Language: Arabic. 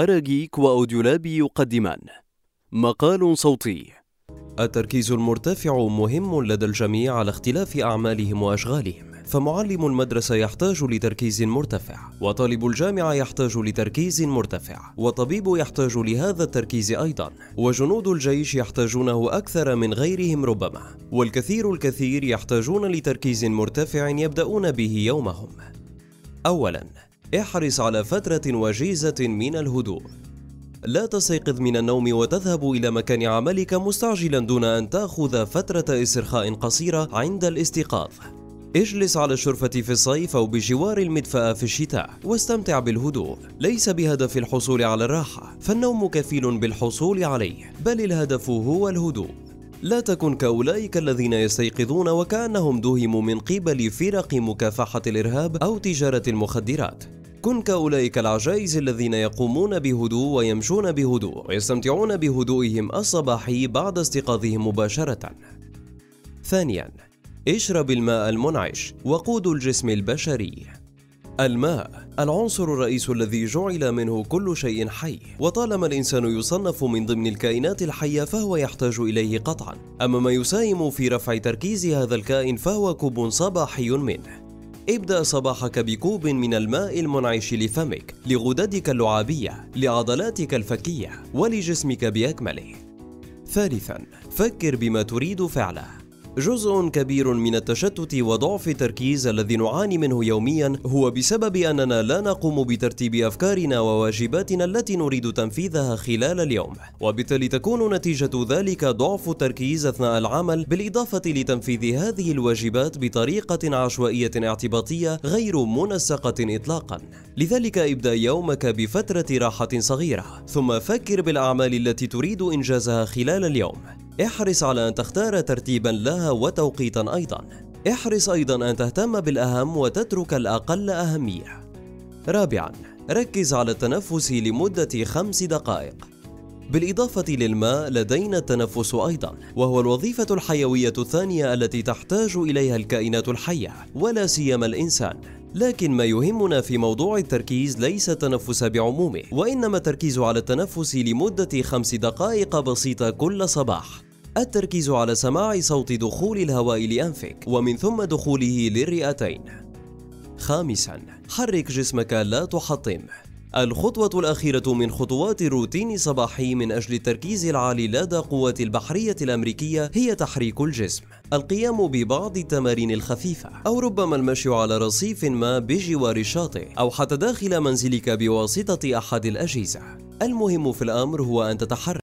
أراجيك وأوديولاب يقدمان. مقال صوتي. التركيز المرتفع مهم لدى الجميع على اختلاف أعمالهم وأشغالهم فمعلم المدرسة يحتاج لتركيز مرتفع وطالب الجامعة يحتاج لتركيز مرتفع وطبيب يحتاج لهذا التركيز أيضا وجنود الجيش يحتاجونه أكثر من غيرهم ربما والكثير الكثير يحتاجون لتركيز مرتفع يبدأون به يومهم. أولا احرص على فترة وجيزة من الهدوء. لا تستيقظ من النوم وتذهب إلى مكان عملك مستعجلا دون أن تأخذ فترة استرخاء قصيرة عند الاستيقاظ. اجلس على الشرفة في الصيف أو بجوار المدفأة في الشتاء واستمتع بالهدوء. ليس بهدف الحصول على الراحة فالنوم كفيل بالحصول عليه بل الهدف هو الهدوء. لا تكن كأولئك الذين يستيقظون وكأنهم دهموا من قبل فرق مكافحة الإرهاب أو تجارة المخدرات. كن كأولئك العجائز الذين يقومون بهدوء ويمشون بهدوء ويستمتعون بهدوئهم الصباحي بعد استيقاظهم مباشرة. ثانياً، اشرب الماء المنعش وقود الجسم البشري. الماء العنصر الرئيس الذي جعل منه كل شيء حي وطالما الإنسان يصنف من ضمن الكائنات الحية فهو يحتاج إليه قطعا أما ما يساهم في رفع تركيز هذا الكائن فهو كوب صباحي منه ابدأ صباحك بكوب من الماء المنعش لفمك، لغددك اللعابية، لعضلاتك الفكية، ولجسمك بأكمله. ثالثاً، فكر بما تريد فعله. جزء كبير من التشتت وضعف التركيز الذي نعاني منه يوميا هو بسبب أننا لا نقوم بترتيب أفكارنا وواجباتنا التي نريد تنفيذها خلال اليوم. وبالتالي تكون نتيجة ذلك ضعف التركيز أثناء العمل بالإضافة لتنفيذ هذه الواجبات بطريقة عشوائية اعتباطية غير منسقة اطلاقا. لذلك ابدأ يومك بفترة راحة صغيرة ثم فكر بالأعمال التي تريد إنجازها خلال اليوم. احرص على أن تختار ترتيبا لها وتوقيتا أيضا. احرص أيضا أن تهتم بالأهم وتترك الأقل أهمية. رابعا ركز على التنفس لمدة خمس دقائق. بالإضافة للماء لدينا التنفس أيضا وهو الوظيفة الحيوية الثانية التي تحتاج إليها الكائنات الحية ولا سيما الإنسان. لكن ما يهمنا في موضوع التركيز ليس التنفس بعمومه وإنما التركيز على التنفس لمدة خمس دقائق بسيطة كل صباح التركيز على سماع صوت دخول الهواء لأنفك ومن ثم دخوله للرئتين. خامسا حرك جسمك لا تحطم الخطوة الأخيرة من خطوات الروتين الصباحي من أجل التركيز العالي لدى قوات البحرية الأمريكية هي تحريك الجسم. القيام ببعض التمارين الخفيفة أو ربما المشي على رصيف ما بجوار الشاطئ أو حتى داخل منزلك بواسطة أحد الأجهزة. المهم في الأمر هو أن تتحرك.